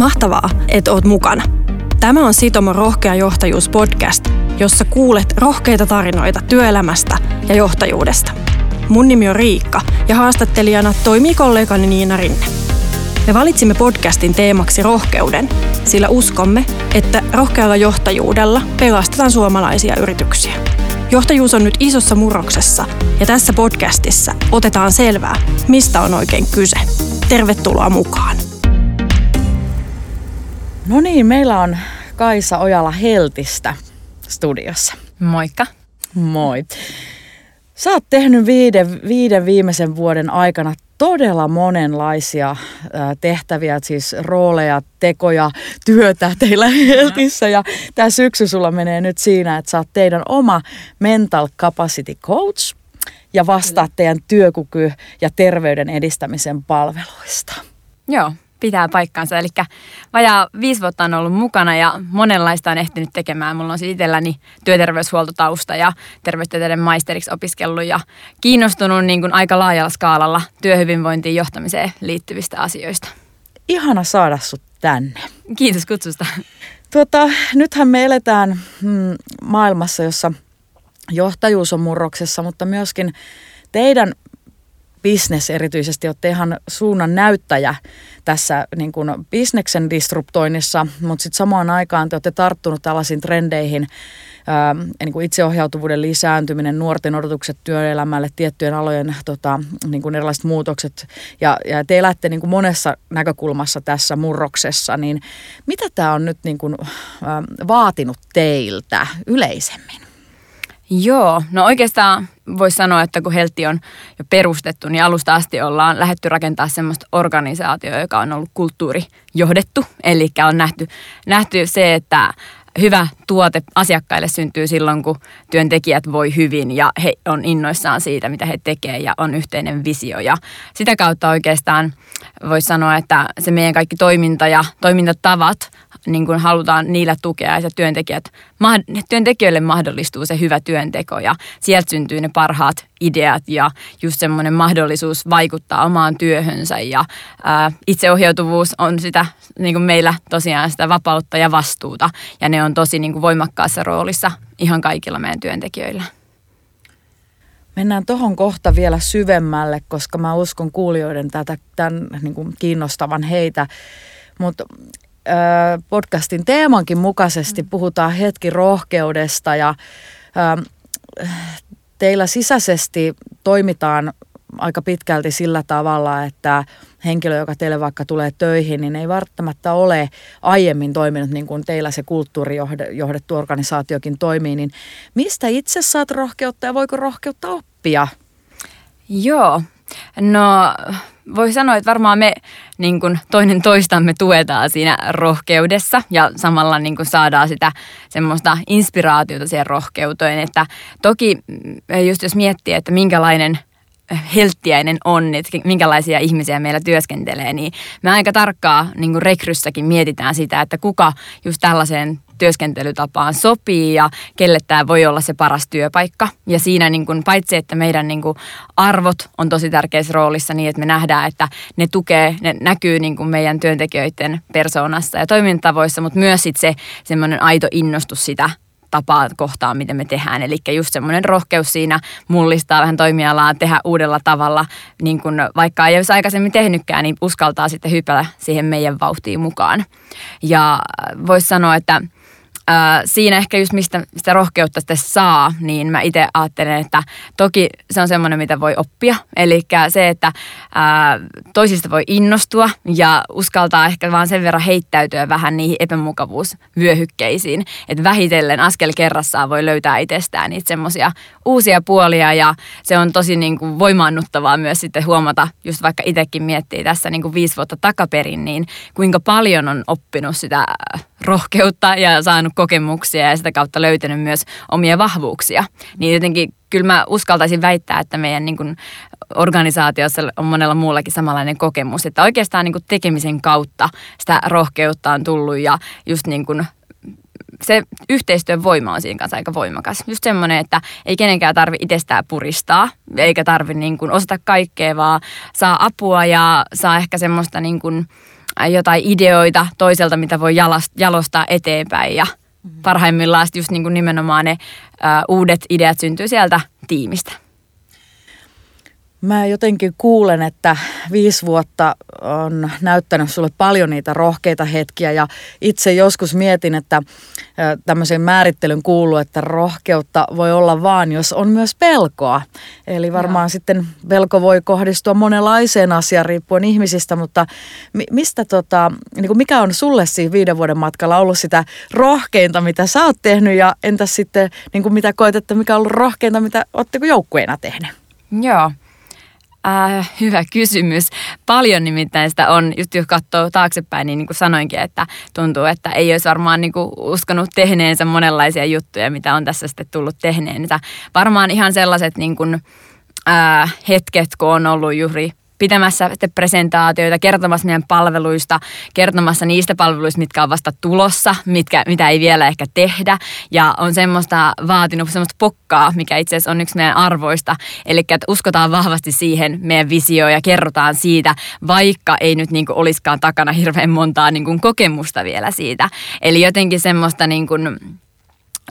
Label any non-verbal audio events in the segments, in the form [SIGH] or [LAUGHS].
Mahtavaa, että oot mukana. Tämä on Sitomo Rohkea johtajuus podcast, jossa kuulet rohkeita tarinoita työelämästä ja johtajuudesta. Mun nimi on Riikka ja haastattelijana toimii kollegani Niina Rinne. Me valitsimme podcastin teemaksi rohkeuden, sillä uskomme, että rohkealla johtajuudella pelastetaan suomalaisia yrityksiä. Johtajuus on nyt isossa murroksessa ja tässä podcastissa otetaan selvää, mistä on oikein kyse. Tervetuloa mukaan. No niin, meillä on Kaisa Ojala Heltistä studiossa. Moikka. Moi. Sä oot tehnyt viiden, viiden viimeisen vuoden aikana todella monenlaisia tehtäviä, siis rooleja, tekoja, työtä teillä Heltissä. Ja tämä syksy sulla menee nyt siinä, että sä oot teidän oma mental capacity coach ja vastaat teidän työkyky- ja terveyden edistämisen palveluista. Joo, pitää paikkansa. Eli vajaa viisi vuotta on ollut mukana ja monenlaista on ehtinyt tekemään. Mulla on siis itselläni työterveyshuoltotausta ja terveystieteiden maisteriksi opiskellut ja kiinnostunut niin kuin aika laajalla skaalalla työhyvinvointiin johtamiseen liittyvistä asioista. Ihana saada sut tänne. Kiitos kutsusta. Tuota, nythän me eletään hmm, maailmassa, jossa johtajuus on murroksessa, mutta myöskin teidän business erityisesti olette ihan suunnan näyttäjä tässä niin kuin bisneksen disruptoinnissa, mutta sitten samaan aikaan te olette tarttunut tällaisiin trendeihin, ää, niin kuin itseohjautuvuuden lisääntyminen, nuorten odotukset työelämälle, tiettyjen alojen tota, niin kuin erilaiset muutokset, ja, ja te elätte niin kuin monessa näkökulmassa tässä murroksessa, niin mitä tämä on nyt niin kuin, ää, vaatinut teiltä yleisemmin? Joo, no oikeastaan voisi sanoa, että kun Heltti on jo perustettu, niin alusta asti ollaan lähetty rakentaa semmoista organisaatioa, joka on ollut kulttuurijohdettu. Eli on nähty, nähty se, että hyvä tuote asiakkaille syntyy silloin, kun työntekijät voi hyvin ja he on innoissaan siitä, mitä he tekevät ja on yhteinen visio. Ja sitä kautta oikeastaan voisi sanoa, että se meidän kaikki toiminta ja toimintatavat niin kuin halutaan niillä tukea ja työntekijät, työntekijöille mahdollistuu se hyvä työnteko ja sieltä syntyy ne parhaat ideat ja just semmoinen mahdollisuus vaikuttaa omaan työhönsä ja ää, itseohjautuvuus on sitä niin kuin meillä tosiaan sitä vapautta ja vastuuta ja ne on tosi niin kuin voimakkaassa roolissa ihan kaikilla meidän työntekijöillä. Mennään tuohon kohta vielä syvemmälle, koska mä uskon kuulijoiden tätä, tämän niin kuin kiinnostavan heitä. Mutta podcastin teemankin mukaisesti puhutaan hetki rohkeudesta ja teillä sisäisesti toimitaan aika pitkälti sillä tavalla, että henkilö, joka teille vaikka tulee töihin, niin ei välttämättä ole aiemmin toiminut niin kuin teillä se kulttuurijohdettu organisaatiokin toimii, niin mistä itse saat rohkeutta ja voiko rohkeutta oppia? Joo, no voi sanoa, että varmaan me niin kuin toinen toistamme tuetaan siinä rohkeudessa ja samalla niin kuin saadaan sitä semmoista inspiraatiota siihen rohkeuteen. Että toki mm, just jos miettii, että minkälainen helttiäinen on, että minkälaisia ihmisiä meillä työskentelee, niin me aika tarkkaa niin rekryssäkin mietitään sitä, että kuka just tällaiseen työskentelytapaan sopii ja kelle tämä voi olla se paras työpaikka. Ja siinä niin kuin, paitsi, että meidän niin kuin, arvot on tosi tärkeässä roolissa niin, että me nähdään, että ne tukee, ne näkyy niin kuin meidän työntekijöiden persoonassa ja toimintatavoissa, mutta myös sit se semmoinen aito innostus sitä tapaa kohtaan, miten me tehdään. Eli just semmoinen rohkeus siinä mullistaa vähän toimialaa, tehdä uudella tavalla, niin kun vaikka ei olisi aikaisemmin tehnytkään, niin uskaltaa sitten hypätä siihen meidän vauhtiin mukaan. Ja voisi sanoa, että siinä ehkä just mistä sitä rohkeutta sitten saa, niin mä itse ajattelen, että toki se on semmoinen, mitä voi oppia. Eli se, että ää, toisista voi innostua ja uskaltaa ehkä vaan sen verran heittäytyä vähän niihin epämukavuusvyöhykkeisiin. Että vähitellen askel kerrassaan voi löytää itsestään niitä semmoisia uusia puolia ja se on tosi niin kuin voimaannuttavaa myös sitten huomata, just vaikka itsekin miettii tässä niin kuin viisi vuotta takaperin, niin kuinka paljon on oppinut sitä rohkeutta ja saanut kokemuksia ja sitä kautta löytänyt myös omia vahvuuksia. Niin jotenkin kyllä mä uskaltaisin väittää, että meidän niin kuin organisaatiossa on monella muullakin samanlainen kokemus, että oikeastaan niin kuin tekemisen kautta sitä rohkeutta on tullut ja just niin kuin se yhteistyön voima on siinä kanssa aika voimakas. Just semmoinen, että ei kenenkään tarvi itsestään puristaa, eikä tarvi niin kuin osata kaikkea, vaan saa apua ja saa ehkä semmoista niin kuin, jotain ideoita toiselta, mitä voi jalostaa eteenpäin ja mm-hmm. parhaimmillaan just niin kuin nimenomaan ne uudet ideat syntyy sieltä tiimistä. Mä jotenkin kuulen, että viisi vuotta on näyttänyt sulle paljon niitä rohkeita hetkiä ja itse joskus mietin, että tämmöisen määrittelyn kuuluu, että rohkeutta voi olla vaan, jos on myös pelkoa. Eli varmaan ja. sitten pelko voi kohdistua monenlaiseen asiaan riippuen ihmisistä, mutta mistä tota, niin kuin mikä on sulle siinä viiden vuoden matkalla ollut sitä rohkeinta, mitä sä oot tehnyt ja entäs sitten niin kuin mitä koet, että mikä on ollut rohkeinta, mitä ootteko joukkueena tehnyt? Joo. Äh, hyvä kysymys. Paljon nimittäin sitä on, just jos katsoo taaksepäin, niin, niin kuin sanoinkin, että tuntuu, että ei olisi varmaan niin kuin uskonut tehneensä monenlaisia juttuja, mitä on tässä sitten tullut tehneensä. Varmaan ihan sellaiset niin kuin, äh, hetket, kun on ollut juuri pitämässä presentaatioita, kertomassa meidän palveluista, kertomassa niistä palveluista, mitkä on vasta tulossa, mitkä, mitä ei vielä ehkä tehdä. Ja on semmoista vaatinut semmoista pokkaa, mikä itse asiassa on yksi meidän arvoista. Eli että uskotaan vahvasti siihen meidän visioon ja kerrotaan siitä, vaikka ei nyt niin olisikaan takana hirveän montaa niin kokemusta vielä siitä. Eli jotenkin semmoista niin kuin,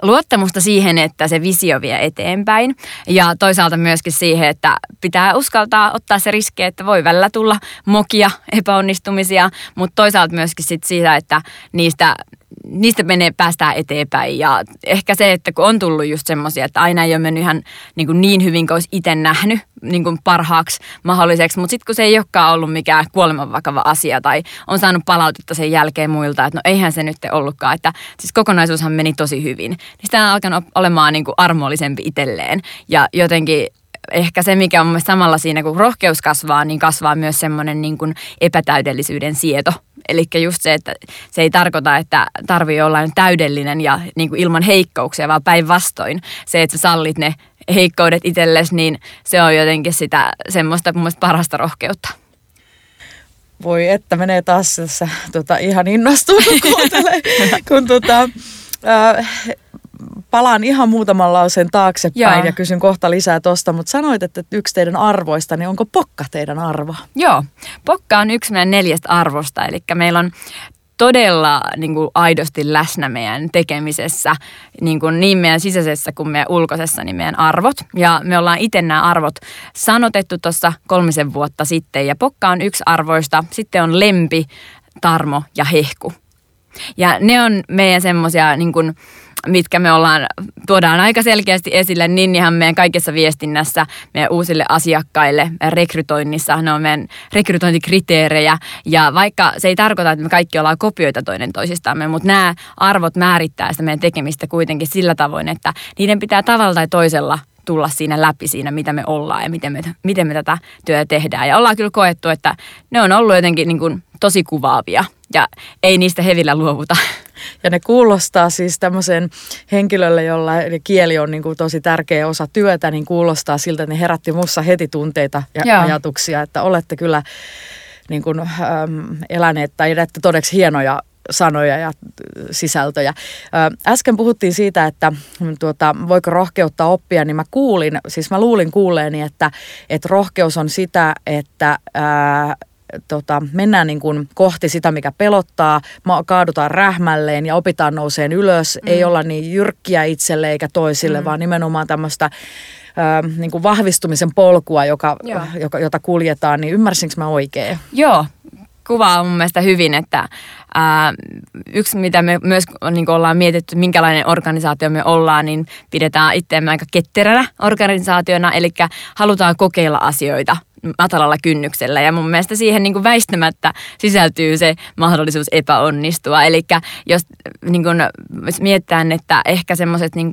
luottamusta siihen, että se visio vie eteenpäin. Ja toisaalta myöskin siihen, että pitää uskaltaa ottaa se riski, että voi välillä tulla mokia, epäonnistumisia, mutta toisaalta myöskin sit siitä, että niistä niistä menee, päästään eteenpäin. Ja ehkä se, että kun on tullut just semmoisia, että aina ei ole mennyt ihan niin, kuin niin hyvin kuin olisi itse nähnyt niin kuin parhaaksi mahdolliseksi. Mutta sitten kun se ei olekaan ollut mikään kuolemanvakava asia tai on saanut palautetta sen jälkeen muilta, että no eihän se nyt ollutkaan. Että siis kokonaisuushan meni tosi hyvin. Niin sitä on alkanut olemaan niin kuin armollisempi itselleen. Ja jotenkin ehkä se, mikä on samalla siinä, kun rohkeus kasvaa, niin kasvaa myös semmoinen niin kuin epätäydellisyyden sieto. Eli just se, että se ei tarkoita, että tarvii olla täydellinen ja niin kuin ilman heikkouksia, vaan päinvastoin. Se, että sä sallit ne heikkoudet itsellesi, niin se on jotenkin sitä semmoista mun parasta rohkeutta. Voi että menee taas tässä tota, ihan innostunut kuuntelee, [LAUGHS] kun tota, äh, palaan ihan muutaman lauseen taaksepäin Joo. ja kysyn kohta lisää tosta, mutta sanoit, että yksi teidän arvoista, niin onko pokka teidän arvo? Joo, pokka on yksi meidän neljästä arvosta, eli meillä on todella niin kuin aidosti läsnä meidän tekemisessä, niin, kuin niin meidän sisäisessä kuin meidän ulkoisessa, niin meidän arvot. Ja me ollaan itse nämä arvot sanotettu tuossa kolmisen vuotta sitten, ja pokka on yksi arvoista. Sitten on lempi, tarmo ja hehku. Ja ne on meidän semmoisia niin kuin, mitkä me ollaan, tuodaan aika selkeästi esille niin ihan meidän kaikessa viestinnässä, meidän uusille asiakkaille, rekrytoinnissa, ne on meidän rekrytointikriteerejä. Ja vaikka se ei tarkoita, että me kaikki ollaan kopioita toinen toisistamme, mutta nämä arvot määrittää sitä meidän tekemistä kuitenkin sillä tavoin, että niiden pitää tavalla tai toisella tulla siinä läpi siinä, mitä me ollaan ja miten me, miten me tätä työtä tehdään. Ja ollaan kyllä koettu, että ne on ollut jotenkin niin kuin tosi kuvaavia ja ei niistä hevillä luovuta. Ja ne kuulostaa siis tämmöisen henkilölle, jolla kieli on niin kuin tosi tärkeä osa työtä, niin kuulostaa siltä, että ne herätti mussa heti tunteita ja Joo. ajatuksia, että olette kyllä niin kuin, ähm, eläneet tai edette todeksi hienoja sanoja ja sisältöjä. Äsken puhuttiin siitä, että mm, tuota, voiko rohkeutta oppia, niin mä kuulin, siis mä luulin kuulleeni, että, että rohkeus on sitä, että ää, tota, mennään niin kuin kohti sitä, mikä pelottaa, kaadutaan rähmälleen ja opitaan nouseen ylös. Mm. Ei olla niin jyrkkiä itselle eikä toisille, mm. vaan nimenomaan tämmöistä niin kuin vahvistumisen polkua, joka, joka, jota kuljetaan, niin ymmärsinkö mä oikein? Joo, kuvaa mun mielestä hyvin, että ää, yksi mitä me myös niin ollaan mietitty, minkälainen organisaatio me ollaan, niin pidetään itseämme aika ketteränä organisaationa, eli halutaan kokeilla asioita matalalla kynnyksellä. Ja mun mielestä siihen niin kuin väistämättä sisältyy se mahdollisuus epäonnistua. Eli jos, niin kuin, mietitään, että ehkä semmoiset niin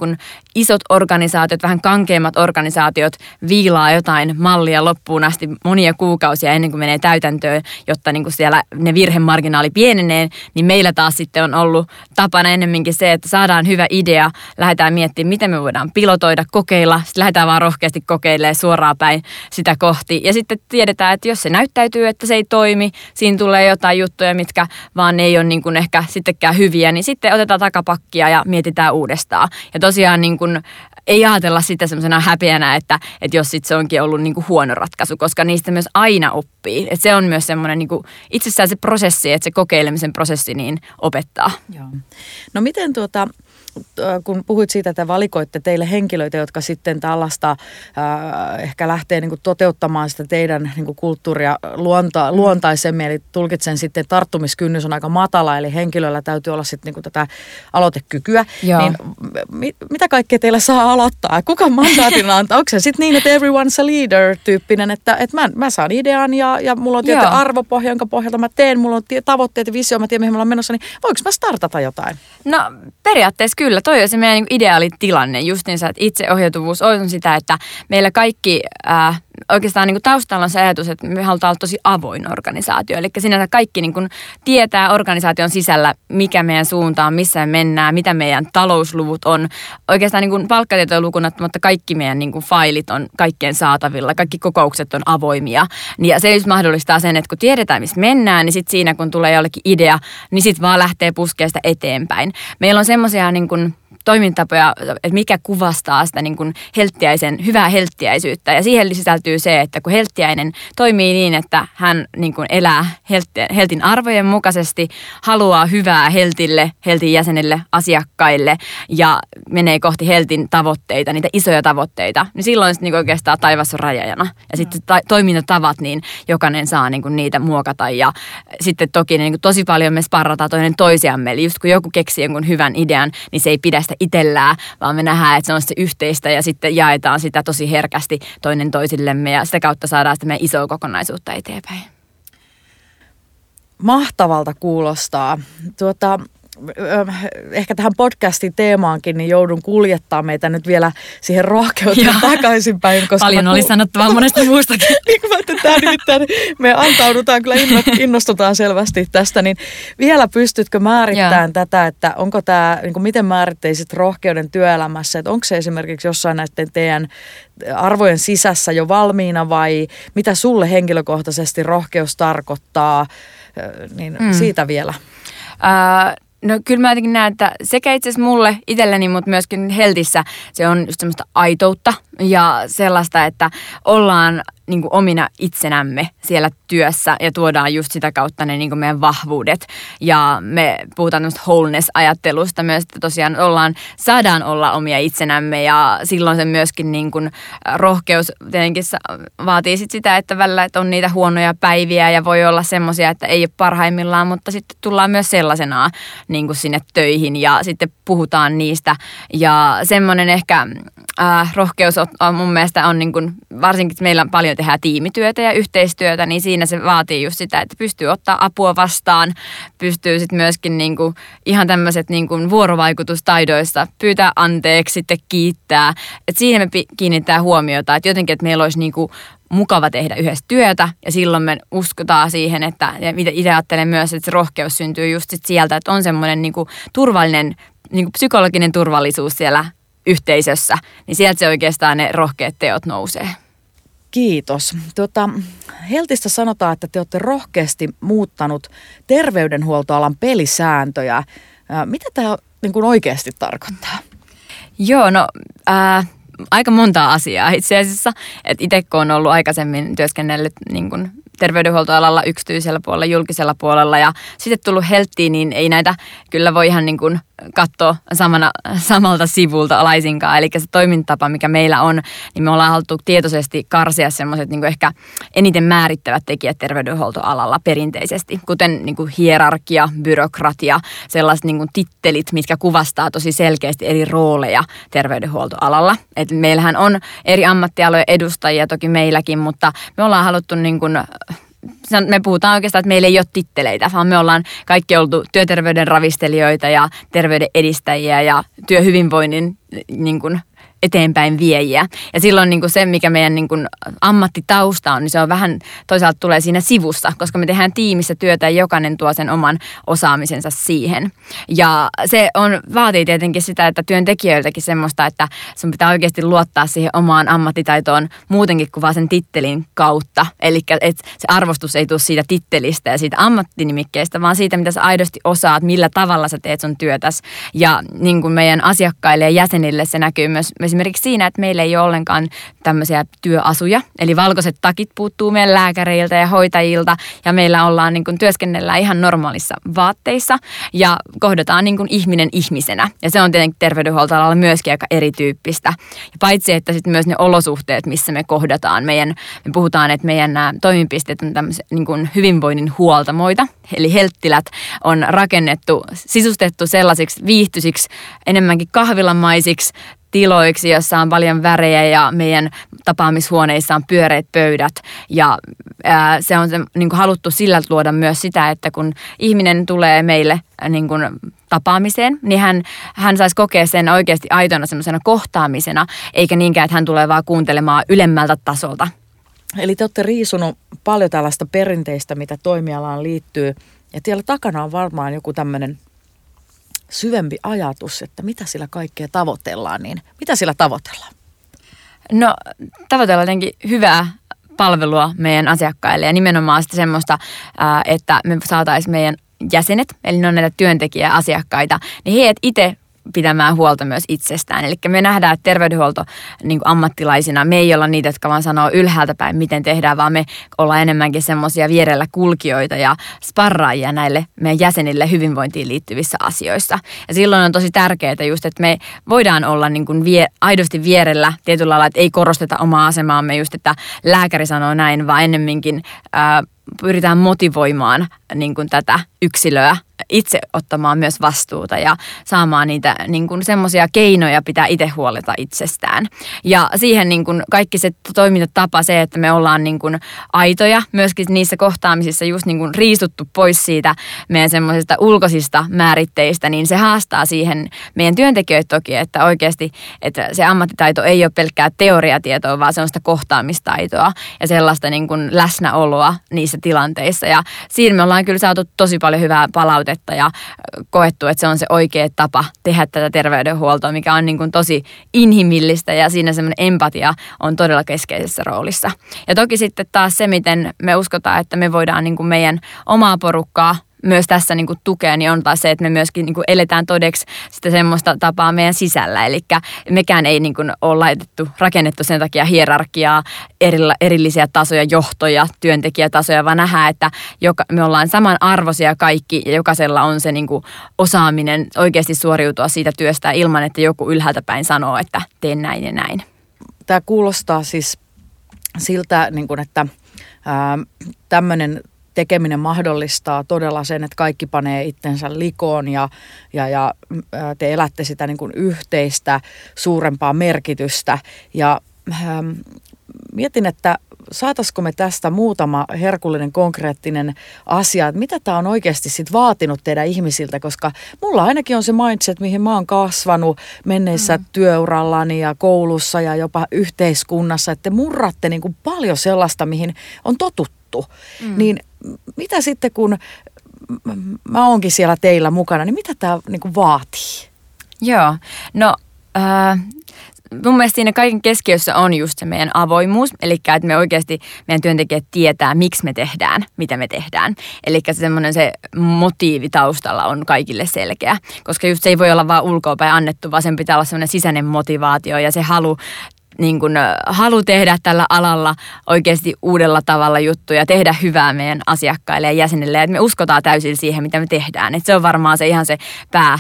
isot organisaatiot, vähän kankeimmat organisaatiot viilaa jotain mallia loppuun asti monia kuukausia ennen kuin menee täytäntöön, jotta niin kuin siellä ne virhemarginaali pienenee, niin meillä taas sitten on ollut tapana ennemminkin se, että saadaan hyvä idea, lähdetään miettimään, miten me voidaan pilotoida, kokeilla, sitten lähdetään vaan rohkeasti kokeilemaan suoraan päin sitä kohti. Ja sitten tiedetään, että jos se näyttäytyy, että se ei toimi, siinä tulee jotain juttuja, mitkä vaan ei ole niin kuin ehkä sittenkään hyviä, niin sitten otetaan takapakkia ja mietitään uudestaan. Ja tosiaan niin kuin ei ajatella sitä semmoisena häpeänä, että, että jos sit se onkin ollut niin kuin huono ratkaisu, koska niistä myös aina oppii. Et se on myös semmoinen niin itsessään se prosessi, että se kokeilemisen prosessi niin opettaa. Joo. No miten tuota, kun puhuit siitä, että valikoitte teille henkilöitä, jotka sitten tällaista äh, ehkä lähtee niin kuin toteuttamaan sitä teidän niin kuin kulttuuria luonta, mm. luontaisemmin, eli tulkitsen sitten, tarttumiskynnys on aika matala, eli henkilöllä täytyy olla sitten niin kuin tätä aloitekykyä, Joo. niin mi, mitä kaikkea teillä saa aloittaa? Kuka mandaatin [LAUGHS] antaa? Onko se sitten niin, että everyone's a leader-tyyppinen, että, että mä, mä saan idean ja, ja mulla on tietty arvopohja, jonka pohjalta mä teen, mulla on tavoitteet ja visio, mä tiedän, mihin mä olen menossa, niin voinko mä startata jotain? No periaatteessa kyllä, toi on se meidän niin ideaali tilanne, justiinsa, että itseohjautuvuus on sitä, että meillä kaikki äh, oikeastaan niin kuin taustalla on se ajatus, että me halutaan olla tosi avoin organisaatio. Eli sinänsä kaikki niin kuin tietää organisaation sisällä, mikä meidän suunta on, missä me mennään, mitä meidän talousluvut on. Oikeastaan niin kuin palkkatietoja lukunottamatta kaikki meidän niin kuin failit on kaikkien saatavilla, kaikki kokoukset on avoimia. Ja se just mahdollistaa sen, että kun tiedetään, missä mennään, niin sitten siinä kun tulee jollekin idea, niin sitten vaan lähtee puskeesta eteenpäin. Meillä on semmoisia niin toimintatapoja, että mikä kuvastaa sitä niin kuin helttiäisen, hyvää helttiäisyyttä. Ja siihen sisältyy se, että kun helttiäinen toimii niin, että hän niin kuin elää heltin arvojen mukaisesti, haluaa hyvää heltille, heltin jäsenille, asiakkaille ja menee kohti heltin tavoitteita, niitä isoja tavoitteita, niin silloin sitten niin oikeastaan taivas on rajajana. Ja sitten ta- toimintatavat, niin jokainen saa niin kuin niitä muokata. Ja sitten toki niin kuin tosi paljon me sparrataan toinen toisiamme. Eli just kun joku keksii jonkun hyvän idean, niin se ei pidä sitä itsellään, vaan me nähdään, että se on se yhteistä ja sitten jaetaan sitä tosi herkästi toinen toisillemme ja sitä kautta saadaan sitä meidän isoa kokonaisuutta eteenpäin. Mahtavalta kuulostaa. Tuota, ehkä tähän podcastin teemaankin, niin joudun kuljettaa meitä nyt vielä siihen rohkeuteen takaisinpäin. Koska Paljon oli sanottavaa monesta muustakin. [LAUGHS] niin kuin mä tämä nimittäin, me antaudutaan kyllä, innostutaan selvästi tästä, niin vielä pystytkö määrittämään tätä, että onko tämä, niin kuin miten määritteisit rohkeuden työelämässä, että onko se esimerkiksi jossain näiden teidän arvojen sisässä jo valmiina vai mitä sulle henkilökohtaisesti rohkeus tarkoittaa, niin mm. siitä vielä. Uh, No kyllä mä jotenkin näen, että sekä itse asiassa mulle itselleni, mutta myöskin Heltissä se on just semmoista aitoutta ja sellaista, että ollaan niin kuin omina itsenämme siellä työssä ja tuodaan just sitä kautta ne niin kuin meidän vahvuudet. Ja me puhutaan tämmöistä wholeness-ajattelusta myös, että tosiaan ollaan, saadaan olla omia itsenämme ja silloin se myöskin niin kuin rohkeus tietenkin vaatii sit sitä, että välillä että on niitä huonoja päiviä ja voi olla semmoisia, että ei ole parhaimmillaan, mutta sitten tullaan myös sellaisenaan niin kuin sinne töihin ja sitten puhutaan niistä. Ja semmoinen ehkä äh, rohkeus on, on mun mielestä on niin kuin, varsinkin meillä paljon tehdään tiimityötä ja yhteistyötä, niin siinä se vaatii just sitä, että pystyy ottaa apua vastaan, pystyy sitten myöskin niin kuin, ihan tämmöiset niin kuin vuorovaikutustaidoista pyytää anteeksi, sitten kiittää. Et siihen me kiinnittää huomiota, että jotenkin, että meillä olisi niin kuin mukava tehdä yhdessä työtä ja silloin me uskotaan siihen, että ja itse ajattelen myös, että se rohkeus syntyy just sit sieltä, että on semmoinen niin turvallinen niin kuin psykologinen turvallisuus siellä yhteisössä, niin sieltä se oikeastaan ne rohkeat teot nousee. Kiitos. Tuota, Heltistä sanotaan, että te olette rohkeasti muuttanut terveydenhuoltoalan pelisääntöjä. Mitä tämä niin kuin oikeasti tarkoittaa? Joo, no äh, aika monta asiaa itse asiassa. Itse kun on ollut aikaisemmin työskennellyt niin kuin terveydenhuoltoalalla, yksityisellä puolella, julkisella puolella ja sitten tullut helttiin, niin ei näitä kyllä voi ihan niin kuin katsoa samana, samalta sivulta laisinkaan. Eli se toimintatapa, mikä meillä on, niin me ollaan haluttu tietoisesti karsia semmoiset niin ehkä eniten määrittävät tekijät terveydenhuoltoalalla perinteisesti, kuten niin kuin hierarkia, byrokratia, sellaiset niin kuin tittelit, mitkä kuvastaa tosi selkeästi eri rooleja terveydenhuoltoalalla. Et meillähän on eri ammattialojen edustajia toki meilläkin, mutta me ollaan haluttu niin kuin me puhutaan oikeastaan, että meillä ei ole titteleitä, vaan me ollaan kaikki oltu työterveyden ravistelijoita ja terveyden edistäjiä ja työhyvinvoinnin niin kuin, eteenpäin viejiä. Ja silloin niin kuin se, mikä meidän niin kuin ammattitausta on, niin se on vähän toisaalta tulee siinä sivussa, koska me tehdään tiimissä työtä ja jokainen tuo sen oman osaamisensa siihen. Ja se on, vaatii tietenkin sitä, että työntekijöiltäkin semmoista, että sun pitää oikeasti luottaa siihen omaan ammattitaitoon muutenkin kuin vaan sen tittelin kautta. Eli se arvostus ei tule siitä tittelistä ja siitä ammattinimikkeestä, vaan siitä, mitä sä aidosti osaat, millä tavalla sä teet sun työtäs. Ja niin kuin meidän asiakkaille ja jäsenille se näkyy myös esimerkiksi siinä, että meillä ei ole ollenkaan tämmöisiä työasuja. Eli valkoiset takit puuttuu meidän lääkäreiltä ja hoitajilta ja meillä ollaan niin kuin työskennellään ihan normaalissa vaatteissa ja kohdataan niin kuin ihminen ihmisenä. Ja se on tietenkin terveydenhuoltoalalla myöskin aika erityyppistä. Ja paitsi, että sitten myös ne olosuhteet, missä me kohdataan. Meidän, me puhutaan, että meidän nämä toimipisteet on tämmöisiä niin kuin hyvinvoinnin huoltamoita. Eli helttilät on rakennettu, sisustettu sellaisiksi viihtyisiksi, enemmänkin kahvilamaisiksi tiloiksi, jossa on paljon värejä ja meidän tapaamishuoneissa on pyöreät pöydät. Ja ää, se on se, niin kuin haluttu sillä luoda myös sitä, että kun ihminen tulee meille niin kuin tapaamiseen, niin hän, hän saisi kokea sen oikeasti aitona semmoisena kohtaamisena, eikä niinkään, että hän tulee vaan kuuntelemaan ylemmältä tasolta. Eli te olette riisunut paljon tällaista perinteistä, mitä toimialaan liittyy. Ja siellä takana on varmaan joku tämmöinen syvempi ajatus, että mitä sillä kaikkea tavoitellaan, niin mitä sillä tavoitellaan? No tavoitellaan jotenkin hyvää palvelua meidän asiakkaille ja nimenomaan sitä semmoista, että me saataisiin meidän jäsenet, eli ne on näitä työntekijäasiakkaita, niin he itse pitämään huolta myös itsestään. Eli me nähdään, että terveydenhuolto niin ammattilaisina, me ei olla niitä, jotka vaan sanoo ylhäältä päin, miten tehdään, vaan me ollaan enemmänkin semmoisia vierellä kulkijoita ja sparraajia näille meidän jäsenille hyvinvointiin liittyvissä asioissa. Ja silloin on tosi tärkeää just, että me voidaan olla niin kuin vie, aidosti vierellä tietyllä lailla, että ei korosteta omaa asemaamme just, että lääkäri sanoo näin, vaan ennemminkin ää, pyritään motivoimaan niin kuin tätä yksilöä itse ottamaan myös vastuuta ja saamaan niitä niin kuin semmoisia keinoja pitää itse huoleta itsestään. Ja siihen niin kuin kaikki se toimintatapa, se, että me ollaan niin kuin aitoja myöskin niissä kohtaamisissa just niin kuin riistuttu pois siitä meidän semmoisista ulkoisista määritteistä, niin se haastaa siihen meidän työntekijöitä toki, että oikeasti että se ammattitaito ei ole pelkkää teoriatietoa, vaan se on sitä kohtaamistaitoa ja sellaista niin kuin läsnäoloa niissä tilanteissa. Ja siinä me ollaan kyllä saatu tosi paljon hyvää palautetta ja koettu, että se on se oikea tapa tehdä tätä terveydenhuoltoa, mikä on niin kuin tosi inhimillistä ja siinä semmoinen empatia on todella keskeisessä roolissa. Ja toki sitten taas se, miten me uskotaan, että me voidaan niin kuin meidän omaa porukkaa myös tässä niin kuin tukea, niin on taas se, että me myöskin niin kuin eletään todeksi sitä semmoista tapaa meidän sisällä. Eli mekään ei niin kuin ole laitettu, rakennettu sen takia hierarkiaa, erillä, erillisiä tasoja, johtoja, työntekijätasoja, vaan nähdään, että joka, me ollaan samanarvoisia kaikki ja jokaisella on se niin kuin osaaminen oikeasti suoriutua siitä työstä ilman, että joku ylhäältä päin sanoo, että teen näin ja näin. Tämä kuulostaa siis siltä, niin kuin, että tämmöinen tekeminen mahdollistaa todella sen, että kaikki panee itsensä likoon ja, ja, ja te elätte sitä niin kuin yhteistä suurempaa merkitystä. Ja ähm, mietin, että saataisiko me tästä muutama herkullinen konkreettinen asia, että mitä tämä on oikeasti sit vaatinut teidän ihmisiltä, koska mulla ainakin on se mindset, mihin mä oon kasvanut menneissä mm. työurallani ja koulussa ja jopa yhteiskunnassa, että te murratte niin kuin paljon sellaista, mihin on totuttu. Mm. Niin mitä sitten kun mä oonkin siellä teillä mukana, niin mitä tämä niin vaatii? Joo, no äh, mun mielestä siinä kaiken keskiössä on just se meidän avoimuus, eli että me oikeasti meidän työntekijät tietää, miksi me tehdään, mitä me tehdään. Eli se semmoinen se motiivi taustalla on kaikille selkeä, koska just se ei voi olla vaan ulkoapäin annettu, vaan sen pitää olla semmoinen sisäinen motivaatio ja se halu niin kuin, halu tehdä tällä alalla oikeasti uudella tavalla juttuja, tehdä hyvää meidän asiakkaille ja jäsenille. Että me uskotaan täysin siihen, mitä me tehdään. Että se on varmaan se ihan se pää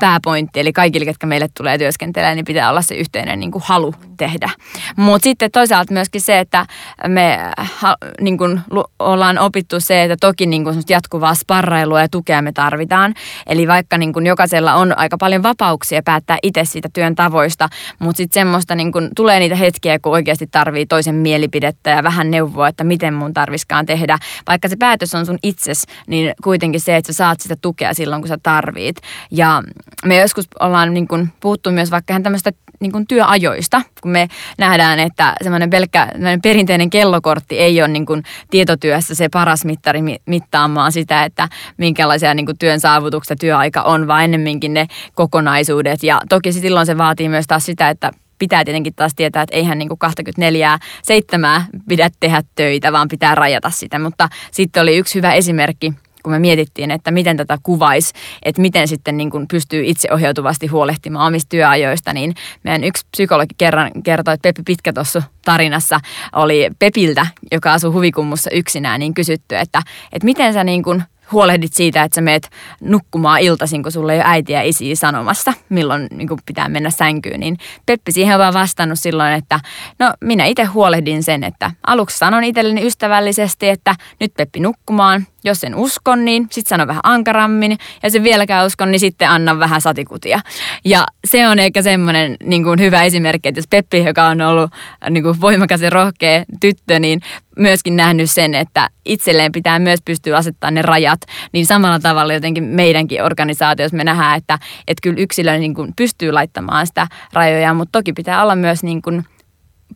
pääpointti, eli kaikille, ketkä meille tulee työskentelemään, niin pitää olla se yhteinen niin kuin halu tehdä. Mutta sitten toisaalta myöskin se, että me ha, niin kuin, ollaan opittu se, että toki niin kuin, jatkuvaa sparrailua ja tukea me tarvitaan. Eli vaikka niin kuin, jokaisella on aika paljon vapauksia päättää itse siitä työn tavoista, mutta sitten semmoista niin kuin, tulee niitä hetkiä, kun oikeasti tarvii toisen mielipidettä ja vähän neuvoa, että miten mun tarviskaan tehdä. Vaikka se päätös on sun itses, niin kuitenkin se, että sä saat sitä tukea silloin, kun sä tarvit. Ja me joskus ollaan niin kuin puhuttu myös vaikka ihan tämmöistä niin kuin työajoista, kun me nähdään, että semmoinen pelkkä perinteinen kellokortti ei ole niin kuin tietotyössä se paras mittari mittaamaan sitä, että minkälaisia niin kuin työn saavutuksia työaika on, vaan ennemminkin ne kokonaisuudet. Ja toki silloin se vaatii myös taas sitä, että pitää tietenkin taas tietää, että eihän niin kuin 24 7 pidä tehdä töitä, vaan pitää rajata sitä. Mutta sitten oli yksi hyvä esimerkki, kun me mietittiin, että miten tätä kuvaisi, että miten sitten niin kuin pystyy itseohjautuvasti huolehtimaan omista työajoista, niin meidän yksi psykologi kerran kertoi, että Peppi Pitkä tuossa tarinassa oli Pepiltä, joka asuu huvikummussa yksinään, niin kysytty, että, että miten sä niin kuin huolehdit siitä, että sä meet nukkumaan iltaisin, kun sulla ei ole äitiä ja isiä sanomassa, milloin niin pitää mennä sänkyyn. Niin Peppi siihen on vaan vastannut silloin, että no minä itse huolehdin sen, että aluksi sanon itselleni ystävällisesti, että nyt Peppi nukkumaan. Jos en uskon, niin sitten sanon vähän ankarammin. Ja sen vieläkään uskon, niin sitten annan vähän satikutia. Ja se on ehkä semmoinen niin kuin hyvä esimerkki, että jos Peppi, joka on ollut niin kuin voimakas ja rohkea tyttö, niin myöskin nähnyt sen, että itselleen pitää myös pystyä asettamaan ne rajat, niin samalla tavalla jotenkin meidänkin organisaatiossa me nähdään, että, että kyllä yksilö niin kuin pystyy laittamaan sitä rajoja, mutta toki pitää olla myös niin kuin,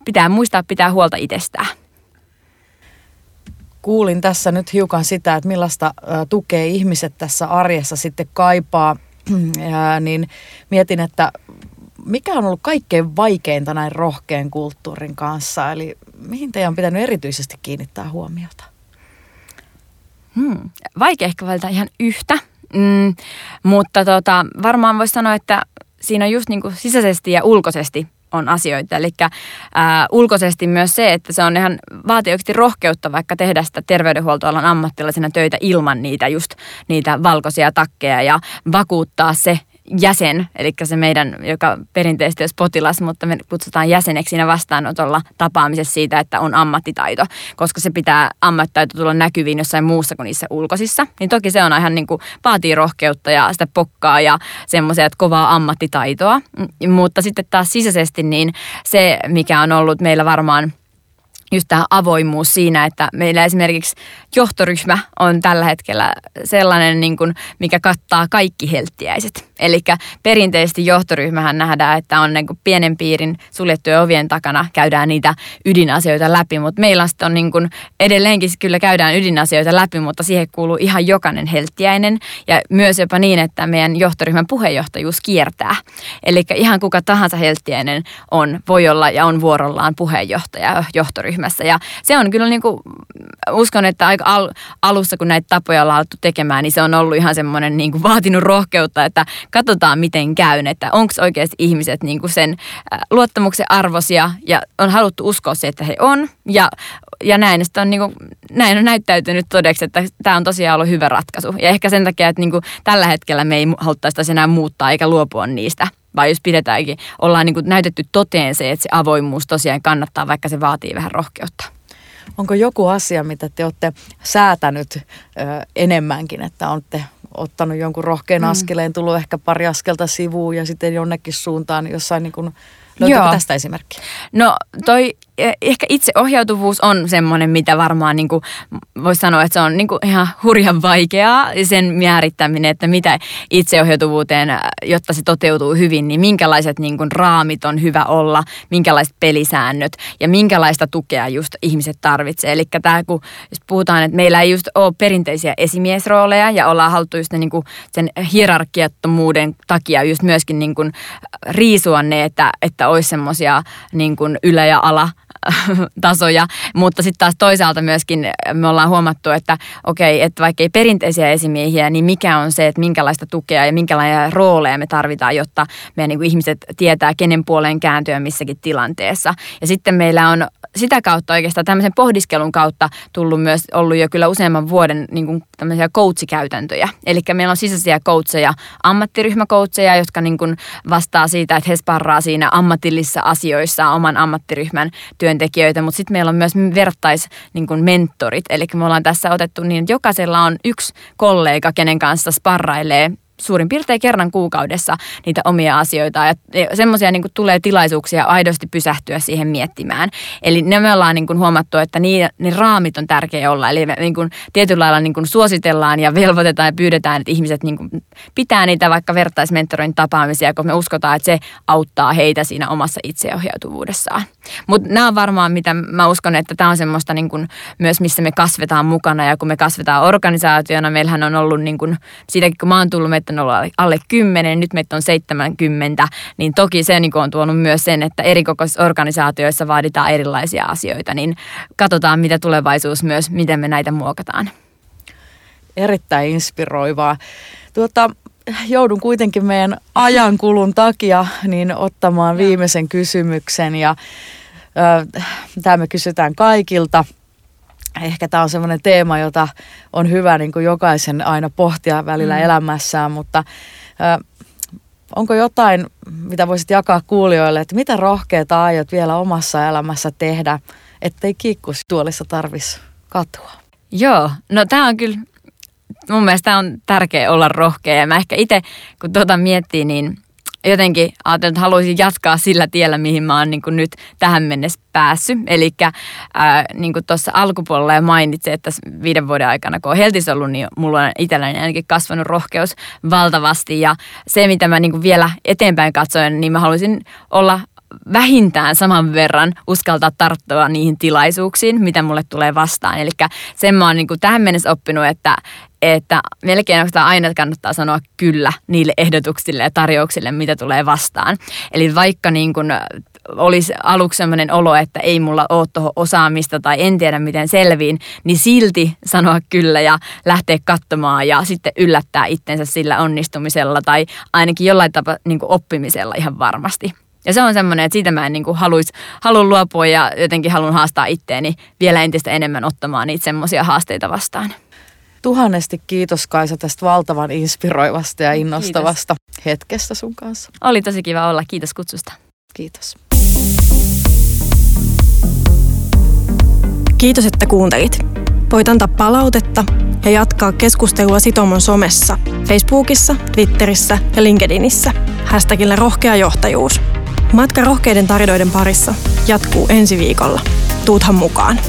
pitää muistaa pitää huolta itsestään. Kuulin tässä nyt hiukan sitä, että millaista tukea ihmiset tässä arjessa sitten kaipaa, [CLEARS THROAT] ja, niin mietin, että mikä on ollut kaikkein vaikeinta näin rohkean kulttuurin kanssa? Eli mihin teidän on pitänyt erityisesti kiinnittää huomiota? Hmm. Vaikea ehkä valita ihan yhtä, mm, mutta tota, varmaan voisi sanoa, että siinä on just niin kuin sisäisesti ja ulkoisesti on asioita. Eli ää, ulkoisesti myös se, että se on ihan vaatii rohkeutta vaikka tehdä sitä terveydenhuoltoalan ammattilaisena töitä ilman niitä just niitä valkoisia takkeja ja vakuuttaa se, jäsen, eli se meidän, joka perinteisesti olisi potilas, mutta me kutsutaan jäseneksi siinä vastaanotolla tapaamisessa siitä, että on ammattitaito, koska se pitää ammattitaito tulla näkyviin jossain muussa kuin niissä ulkoisissa. Niin toki se on ihan niin kuin, vaatii rohkeutta ja sitä pokkaa ja semmoisia, että kovaa ammattitaitoa, mutta sitten taas sisäisesti niin se, mikä on ollut meillä varmaan – just tämä avoimuus siinä, että meillä esimerkiksi johtoryhmä on tällä hetkellä sellainen, niin kuin, mikä kattaa kaikki helttiäiset. Eli perinteisesti johtoryhmähän nähdään, että on niin kuin pienen piirin suljettujen ovien takana käydään niitä ydinasioita läpi, mutta meillä on niin kuin, edelleenkin kyllä käydään ydinasioita läpi, mutta siihen kuuluu ihan jokainen helttiäinen ja myös jopa niin, että meidän johtoryhmän puheenjohtajuus kiertää. Eli ihan kuka tahansa helttiäinen on, voi olla ja on vuorollaan puheenjohtaja johtoryhmässä ja se on kyllä niin kuin, uskon, että aika al- alussa kun näitä tapoja ollaan alettu tekemään, niin se on ollut ihan semmoinen niin kuin vaatinut rohkeutta, että katsotaan miten käy, että onko oikeasti ihmiset niin kuin sen luottamuksen arvosia ja on haluttu uskoa se, että he on. Ja, ja näin, on, niin kuin, näin on näyttäytynyt todeksi, että tämä on tosiaan ollut hyvä ratkaisu. Ja ehkä sen takia, että niin kuin tällä hetkellä me ei haluttaisi enää muuttaa eikä luopua niistä vai jos pidetäänkin, ollaan niin kuin näytetty toteen se, että se avoimuus tosiaan kannattaa, vaikka se vaatii vähän rohkeutta. Onko joku asia, mitä te olette säätänyt ö, enemmänkin, että olette ottanut jonkun rohkean mm. askeleen, tullut ehkä pari askelta sivuun ja sitten jonnekin suuntaan jossain niin kuin, tästä esimerkki? No toi ehkä itseohjautuvuus on semmoinen, mitä varmaan niin voisi sanoa, että se on niin ihan hurjan vaikeaa sen määrittäminen, että mitä itseohjautuvuuteen, jotta se toteutuu hyvin, niin minkälaiset niin raamit on hyvä olla, minkälaiset pelisäännöt ja minkälaista tukea just ihmiset tarvitsee. Eli tämä, kun jos puhutaan, että meillä ei just ole perinteisiä esimiesrooleja ja ollaan haluttu just ne, niin sen hierarkiattomuuden takia just myöskin niin riisua ne, että, että olisi semmoisia niin ylä- ja ala tasoja, mutta sitten taas toisaalta myöskin me ollaan huomattu, että okei, että vaikka ei perinteisiä esimiehiä, niin mikä on se, että minkälaista tukea ja minkälaisia rooleja me tarvitaan, jotta meidän niin kuin ihmiset tietää, kenen puoleen kääntyä missäkin tilanteessa. Ja sitten meillä on sitä kautta oikeastaan tämmöisen pohdiskelun kautta tullut myös, ollut jo kyllä useamman vuoden niin kuin tämmöisiä coachikäytäntöjä. Eli meillä on sisäisiä coacheja, ammattiryhmäcoacheja, jotka niin kuin vastaa siitä, että he sparraa siinä ammatillisissa asioissa oman ammattiryhmän työntekijöitä, mutta sitten meillä on myös vertais niin. Eli me ollaan tässä otettu niin, että jokaisella on yksi kollega, kenen kanssa sparrailee suurin piirtein kerran kuukaudessa niitä omia asioita ja semmoisia niin tulee tilaisuuksia aidosti pysähtyä siihen miettimään. Eli ne me ollaan niin kuin huomattu, että niin, niin raamit on tärkeä olla. Eli me niin kuin tietyllä lailla niin kuin suositellaan ja velvoitetaan ja pyydetään, että ihmiset niin kuin pitää niitä vaikka vertaismentoroin tapaamisia, kun me uskotaan, että se auttaa heitä siinä omassa itseohjautuvuudessaan. Mutta nämä on varmaan, mitä mä uskon, että tämä on semmoista niin kuin myös, missä me kasvetaan mukana ja kun me kasvetaan organisaationa, meillähän on ollut niin kuin, siitäkin kun mä oon tullut, meitä on ollut alle 10, nyt meitä on 70, niin toki se niin on tuonut myös sen, että eri organisaatioissa vaaditaan erilaisia asioita, niin katsotaan mitä tulevaisuus myös, miten me näitä muokataan. Erittäin inspiroivaa. Tuota, joudun kuitenkin meidän ajankulun takia niin ottamaan viimeisen kysymyksen ja tämä me kysytään kaikilta. Ehkä tämä on sellainen teema, jota on hyvä niin kuin jokaisen aina pohtia välillä mm. elämässään, mutta ö, onko jotain, mitä voisit jakaa kuulijoille, että mitä rohkeita aiot vielä omassa elämässä tehdä, ettei kiikkustuolissa tarvitsisi katua? Joo, no tämä on kyllä mun mielestä on tärkeää olla rohkea ja mä ehkä itse kun tuota miettii, niin jotenkin ajattelin, että haluaisin jatkaa sillä tiellä, mihin mä oon niin kuin nyt tähän mennessä päässyt. Eli niin tuossa alkupuolella ja mainitsin, että viiden vuoden aikana, kun on Heltis ollut, niin mulla on itselläni ainakin kasvanut rohkeus valtavasti. Ja se, mitä mä niin kuin vielä eteenpäin katsoin, niin mä haluaisin olla vähintään saman verran uskaltaa tarttua niihin tilaisuuksiin, mitä mulle tulee vastaan. Eli sen mä oon niin tähän mennessä oppinut, että, että melkein aina kannattaa sanoa kyllä niille ehdotuksille ja tarjouksille, mitä tulee vastaan. Eli vaikka niin kuin olisi aluksi sellainen olo, että ei mulla ole tuohon osaamista tai en tiedä miten selviin, niin silti sanoa kyllä ja lähteä katsomaan ja sitten yllättää itsensä sillä onnistumisella tai ainakin jollain tapaa niin oppimisella ihan varmasti. Ja se on semmoinen, että siitä mä en niin kuin haluis, halun luopua ja jotenkin haluan haastaa itteeni vielä entistä enemmän ottamaan niitä semmoisia haasteita vastaan. Tuhannesti kiitos Kaisa tästä valtavan inspiroivasta ja innostavasta kiitos. hetkestä sun kanssa. Oli tosi kiva olla. Kiitos kutsusta. Kiitos. Kiitos, että kuuntelit. Voit antaa palautetta ja jatkaa keskustelua Sitomon somessa, Facebookissa, Twitterissä ja LinkedInissä. Hashtagillä rohkea johtajuus. Matka rohkeiden tarinoiden parissa jatkuu ensi viikolla. Tuuthan mukaan!